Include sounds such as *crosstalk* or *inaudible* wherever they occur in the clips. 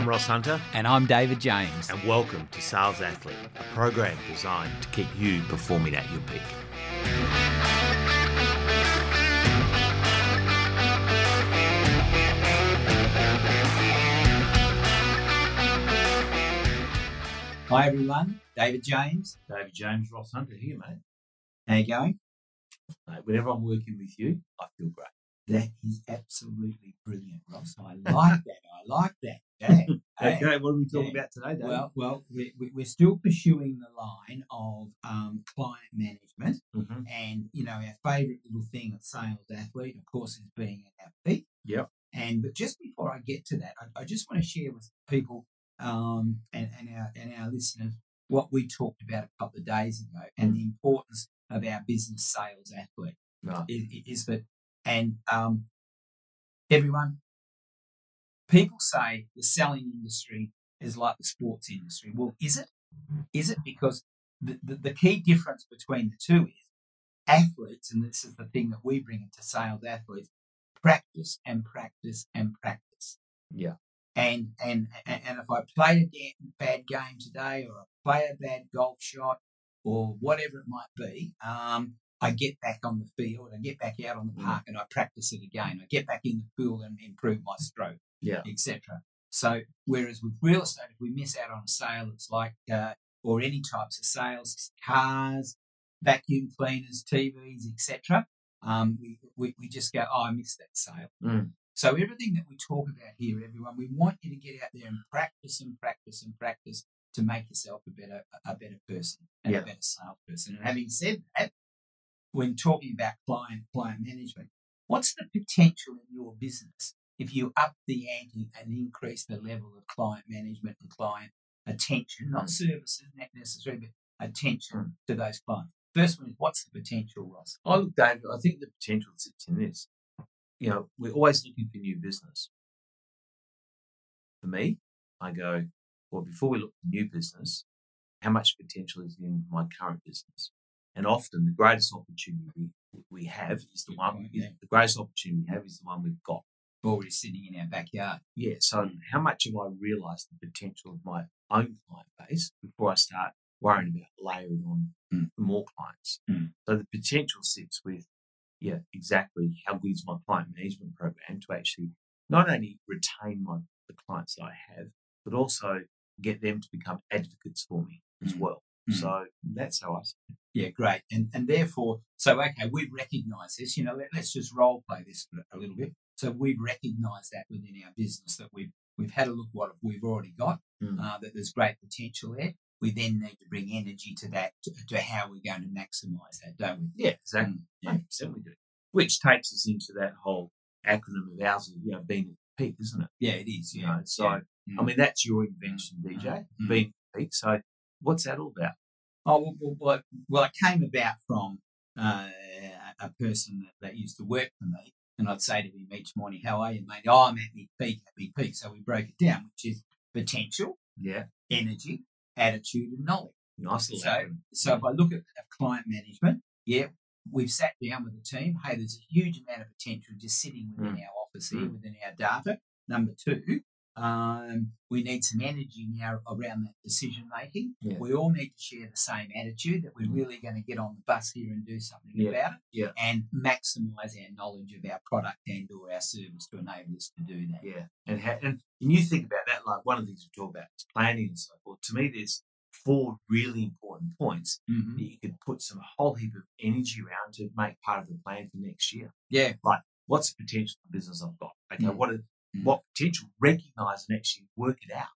I'm Ross Hunter, And I'm David James. and welcome to Sales Athlete, a program designed to keep you performing at your peak. Hi, everyone. David James. David James, Ross Hunter here, mate. How you going? Mate, Whenever I'm working with you, I feel great. That is absolutely brilliant, Ross. I like that. I like that. *laughs* Hey. Okay, what are we talking Yeah. about today, David? Well, well, we, we, we're still pursuing the line of um, client management, Mhm. and you know our favourite little thing at sales athlete, of course, is being at our peak. Yep. And but just before I get to that, I, I just want to share with people um, and, and our and our listeners what we talked about a couple of days ago, and the importance of our business sales athlete is, is that, and um, everyone, people say the selling industry is like the sports industry. Well, is it? Is it? Because the, the, the key difference between the two is athletes, and this is the thing that we bring into sales athletes, practice and practice and practice. Yeah. And and and if I play a bad game today, or I play a bad golf shot, or whatever it might be, um, I get back on the field, I get back out on the Mm. park, and I practice it again. I get back in the pool and improve my stroke, Yeah. etc. So, whereas with real estate, if we miss out on a sale, it's like, uh, or any types of sales, cars, vacuum cleaners, TVs, etc. Um, we, we we just go, oh, I missed that sale. Mm. So everything that we talk about here, everyone, we want you to get out there and practice and practice and practice to make yourself a better a better person and Yeah. a better salesperson. And having said that, when talking about client client management, what's the potential in your business if you up the ante and increase the level of client management and client attention, not services necessarily, but attention to those clients? First one is what's the potential, Ross? I look, David, I think the potential sits in this. You know, we're always looking for new business. For me, I go, well, before we look for new business, how much potential is in my current business? And often the greatest opportunity we, we have is the one, is- the greatest opportunity we have is the one we've got. Already sitting in our backyard. Yeah. So how much have I realised the potential of my own client base before I start worrying about layering on Mm. more clients? Mm. So the potential sits with, yeah, exactly how good is my client management program to actually not only retain my the clients that I have, but also get them to become advocates for me as Mm. well. Mm. So that's how I see it. Yeah, great. And and therefore, so okay, we've recognised this. You know, let, us just role play this a little bit. So we've recognised that within our business that we've we've had a look what we've already got. Mm. Uh, that there's great potential there. We then need to bring energy to that to, to how we're going to maximise that, don't we? Yeah, exactly. Mm, yeah. We do. Which takes us into that whole acronym of ours you know being at the peak, isn't it? Yeah, it is. You Yeah. know, so yeah. I mean that's your invention, DJ, Mm. being at the peak. So what's that all about? Oh well, well, well, it- came about from uh, a person that, that used to work for me, and I'd say to him each morning, "How are you, mate?" "Oh, I'm at me peak, at me peak." So we broke it down, which is potential, Yeah, energy, attitude, and knowledge. nice little So, so if I look at, at client management, yeah, we've sat down with the team. Hey, there's a huge amount of potential just sitting within our office here, Mm. within our data. Number two, um, we need some energy now around that decision making. Yeah. We all need to share the same attitude that we're Mm. really going to get on the bus here and do something Yeah. about it, Yeah. and maximise our knowledge of our product and or our service to enable us to do that. Yeah, and ha- and you think about that, like one of the things we talk about is planning and so forth. To me, there's four really important points Mhm. that you could put some whole heap of energy around to make part of the plan for next year. Yeah, like What's the potential of the business I've got? Okay, Mm. what are, Mm. what potential? Recognize and actually work it out.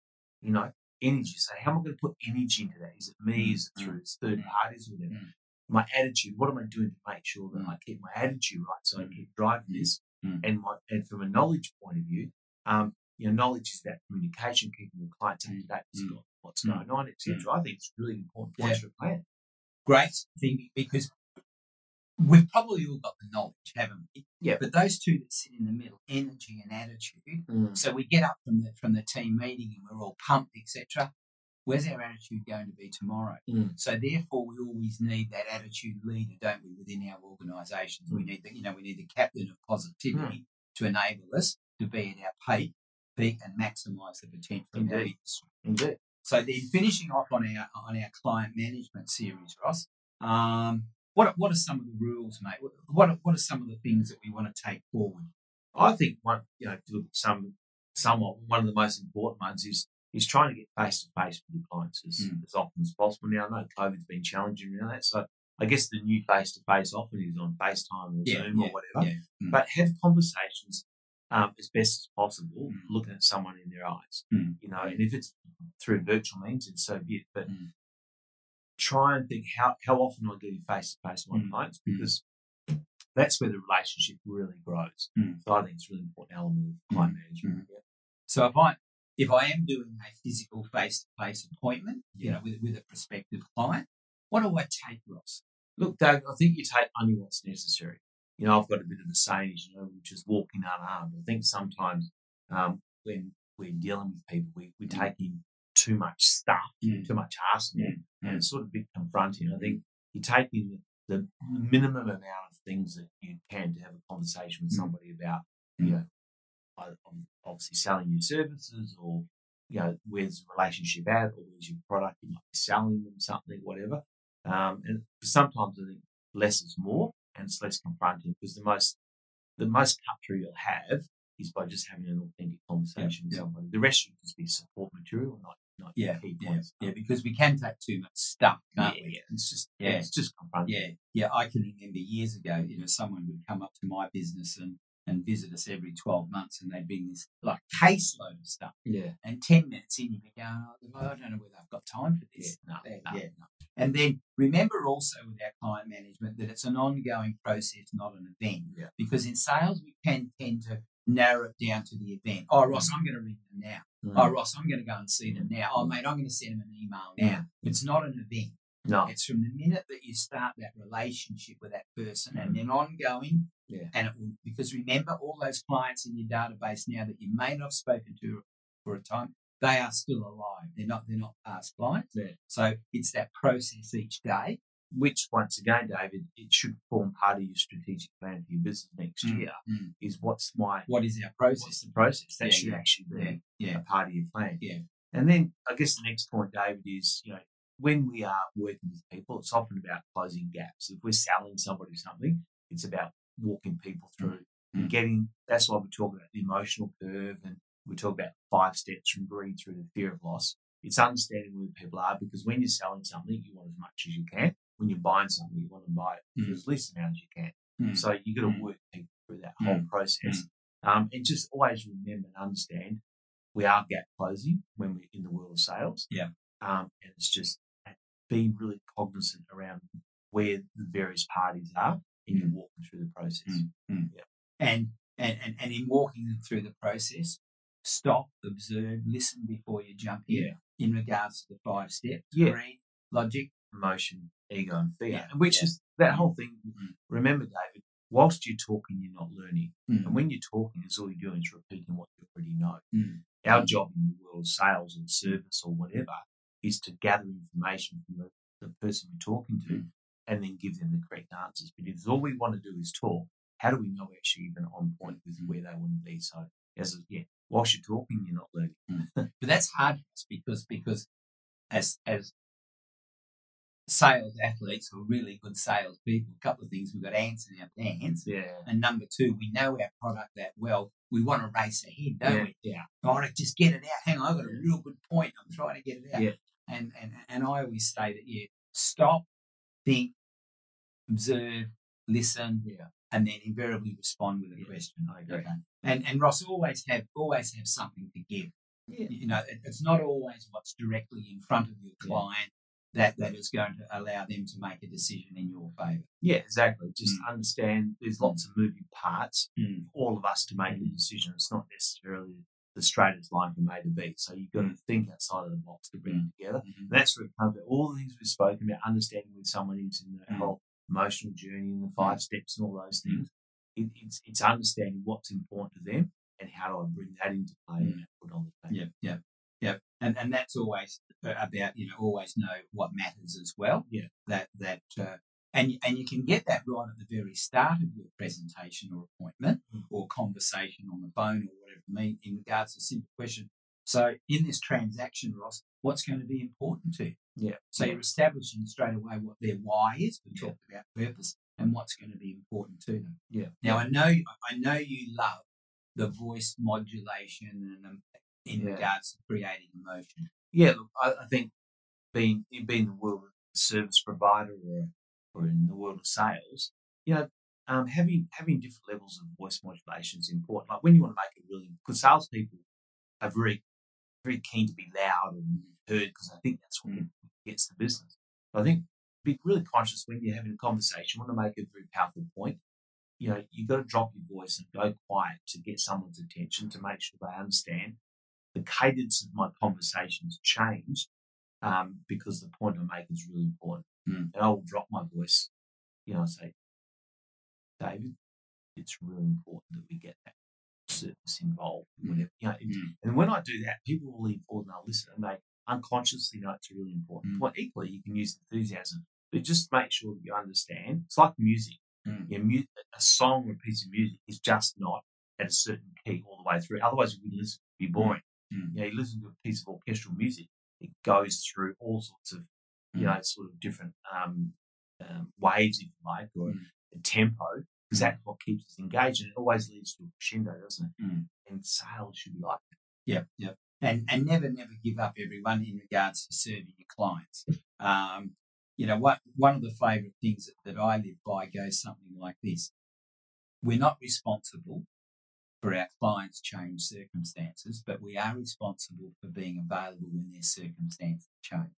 You know, energy. So how am I going to put energy into that? Is it me? Mm. Is it through third parties? Or whatever? Mm. My attitude. What am I doing to make sure that Mm. I keep my attitude right so I Mm. keep driving this? Mm. And my and from a knowledge point of view, um, you know, knowledge is that communication, keeping your clients up to date with Mm. what's Mm. going on, etc. I think it's really important Yeah. for a plan. great thing because we've probably all got the knowledge, haven't we? Yeah. But those two that sit in the middle, energy and attitude. So we get up from the from the team meeting and we're all pumped, etc. Where's our attitude going to be tomorrow? Mm. So therefore, we always need that attitude leader, don't we, within our organisations? We Mm. need the, you know, we need the captain of positivity to enable us to be at our peak peak and maximise the potential of our Indeed. industry. Indeed. So then, finishing off on our on our client management series, Ross. Um, what are- what are some of the rules, mate? What what are, what are some of the things that we want to take forward? I think one, you know, you look at some, somewhat one of the most important ones is is trying to get face to face with your clients as, Mm. as often as possible. Now, I know COVID's been challenging around that, so I guess the new face to face often is on FaceTime or Yeah, Zoom yeah, or whatever. yeah. Mm. But have conversations um, as best as possible, Mm. looking at someone in their eyes. Mm. You know, and if it's through virtual means, then so be it. But Mm. Try and think how how often I getting face to face with my Mm. clients Mm. because that's where the relationship really grows. Mm. So I think it's a really important element of client management. Yeah. So if I if I am doing a physical face to face appointment, you know, with with a prospective client, what do I take, Ross? Look, Dave, I think you take only what's necessary. You know, I've got a bit of a saying, you know, which is walking unarmed. I think sometimes um, when we're dealing with people, we, we Mm. take in too much stuff, Mm. too much arsenal, Mm. and it's sort of a bit confronting. I think you take in the, minimum amount of things that you can to have a conversation with Mm. somebody about, Mm. you know, either ob- obviously selling your services or, you know, where's the relationship at or where's your product, you might be selling them something, whatever. Um, and sometimes I think less is more and it's less confronting because the most the most cut through you'll have is by just having an authentic conversation with yeah. somebody. The rest should just be support material, not not Yeah, Yeah, yeah, because we can take too much stuff, can't we? yeah. It's just Yeah. yeah, it's just confronting. Yeah, yeah. I can remember years ago, you know, someone would come up to my business and, and visit us every 12 months and they'd bring this like caseload of stuff. Yeah. And 10 minutes in, you'd be going, oh, I don't know whether I've got time for this. Yeah, no, no. yeah, no. And then remember also with our client management that it's an ongoing process, not an event. Yeah. Because in sales, we can tend to narrow it down to the event. Oh, Ross, mm. I'm going to ring them now. Mm. Oh, Ross, I'm going to go and see them mm. now. Oh, mm. mate, I'm going to send them an email now. It's not an event. no. It's from the minute that you start that relationship with that person and then ongoing. Yeah. And it will, because remember, all those clients in your database now that you may not have spoken to for a time, they are still alive. They're not. They're not past clients. Yeah. So it's that process each day. Which once again, David, it should form part of your strategic plan for your business next Mm, year. mm. Is what's my What is our what's process? the process? That Yeah, should yeah, actually be Yeah, part of your plan. Yeah. And then I guess the next point, David, is you know when we are working with people, it's often about closing gaps. If we're selling somebody something, it's about walking people through and Mm. getting. That's why we talk about the emotional curve and we talk about five steps from greed through to fear of loss. It's understanding where people are because when you're selling something, you want as much as you can. When you're buying something, you want to buy it for Mm. as least amount as you can. Mm. So you got to Mm. work through that whole Mm. process. Um, and just always remember and understand we are gap closing when we're in the world of sales. Yeah. Um, and it's just being really cognizant around where the various parties are and you're walking through the process. Mm. and, and and and in walking them through the process, stop, observe, listen before you jump in. Yeah. In regards to the five steps, Yeah. greed, logic. Emotion, ego, and fear. Yeah. Which Yeah. is that whole thing. Mhm. Remember, David, whilst you're talking, you're not learning. Mm. And when you're talking, it's all you're doing is repeating what you already know. Mm. Our job in the world of sales or service or whatever is to gather information from the, the person we're talking to Mm. and then give them the correct answers. But if all we want to do is talk, how do we know we're actually even on point with Mm. where they want to be? So, as yeah, whilst you're talking, you're not learning. *laughs* But that's hard because because as as sales athletes or really good sales people, a couple of things we've got ants in our pants. Yeah. And number two, we know our product that well. We want to race ahead, don't Yeah. we? Yeah. To just get it out. Hang on, I've got a real good point. I'm trying to get it out. Yeah. And and and I always say that yeah, stop, think, observe, listen, Yeah. and then invariably respond with a Yeah, question. I agree. Okay. And and Ross always have always have something to give. Yeah. You know, it- it's not always what's directly in front of your client that that is going to allow them to make a decision in your favour. Yeah, exactly. Just mm. understand there's lots of moving parts Mm. for all of us to make a Mm. decision. It's not necessarily the straightest line from A to B. So you've got to mm. think outside of the box to bring it mm. together. Mm-hmm. And that's where it comes. All the things we've spoken about, understanding with someone who's in the Mm. whole emotional journey and the five steps and all those things. It, it's it's understanding what's important to them and how do I bring that into play and put on the table. Yeah, yeah, yeah. And and that's always about you know always know what matters as well. Yeah. That that uh, and and you can get that right at the very start of your presentation or appointment Mm. or conversation on the phone or whatever for me in regards to a simple question. So in this transaction, Ross, what's going to be important to you? Yeah. So you're establishing straight away what their why is. We Yeah. talked about purpose and what's going to be important to them. Yeah. Now I know I know you love the voice modulation and in Yeah. regards to creating emotion. Yeah, look, I, I think being in being the world of service provider or or in the world of sales, you know, um, having having different levels of voice modulation is important. Like when you want to make it really, because salespeople are very very keen to be loud and heard because I think that's what gets the business. But I think be really conscious when you're having a conversation. You Want to make a very powerful point. You know, you've got to drop your voice and go quiet to get someone's attention to make sure they understand the cadence of my conversations changed um, because the point I make is really important. Mm. And I will drop my voice, you know, I say, David, it's really important that we get that service involved. Mm. Whatever, you know, and- Mm. and when I do that, people will forward and they'll listen and they unconsciously know it's a really important Mm. point. Equally, you can use enthusiasm, but just make sure that you understand. It's like music. Mm. You know, mu- a song or a piece of music is just not at a certain key all the way through. Otherwise, you wouldn't listen. It'd be boring. Mm. You know, you listen to a piece of orchestral music, it goes through all sorts of, you Mm. know, sort of different um, um, waves, if you like, or Mm. a tempo, because that's what keeps us engaged, and it always leads to a crescendo, doesn't it? Mm. And sales should be like that. Yeah, yep. And and never never give up everyone in regards to serving your clients. Um, you know, what one of the favourite things that, that I live by goes something like this: We're not responsible for our clients' change circumstances, but we are responsible for being available when their circumstances change.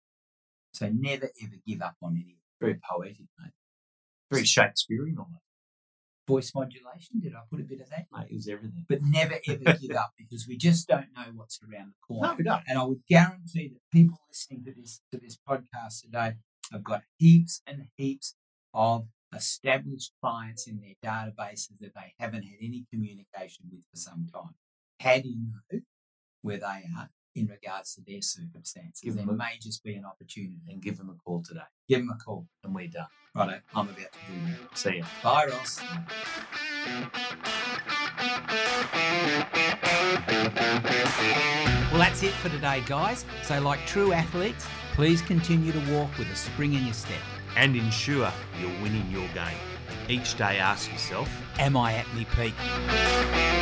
So never ever give up on anyone. Very poetic, mate. Very Shakespearean almost, Voice modulation. Did I put a bit of that? mate. It was everything. But never ever give up because we just don't know what's around the corner. No, we don't. And I would guarantee that people listening to this to this podcast today have got heaps and heaps of established clients in their databases that they haven't had any communication with for some time. How do you know where they are in regards to their circumstances? Give there a- may just be an opportunity. And give them a call today, Give them a call. and we're done. Righto, I'm about to do that. See ya. Bye, Ross. Well, that's it for today, guys. So, like true athletes, please continue to walk with a spring in your step. And ensure you're winning your game. Each day ask yourself, Am I at my peak?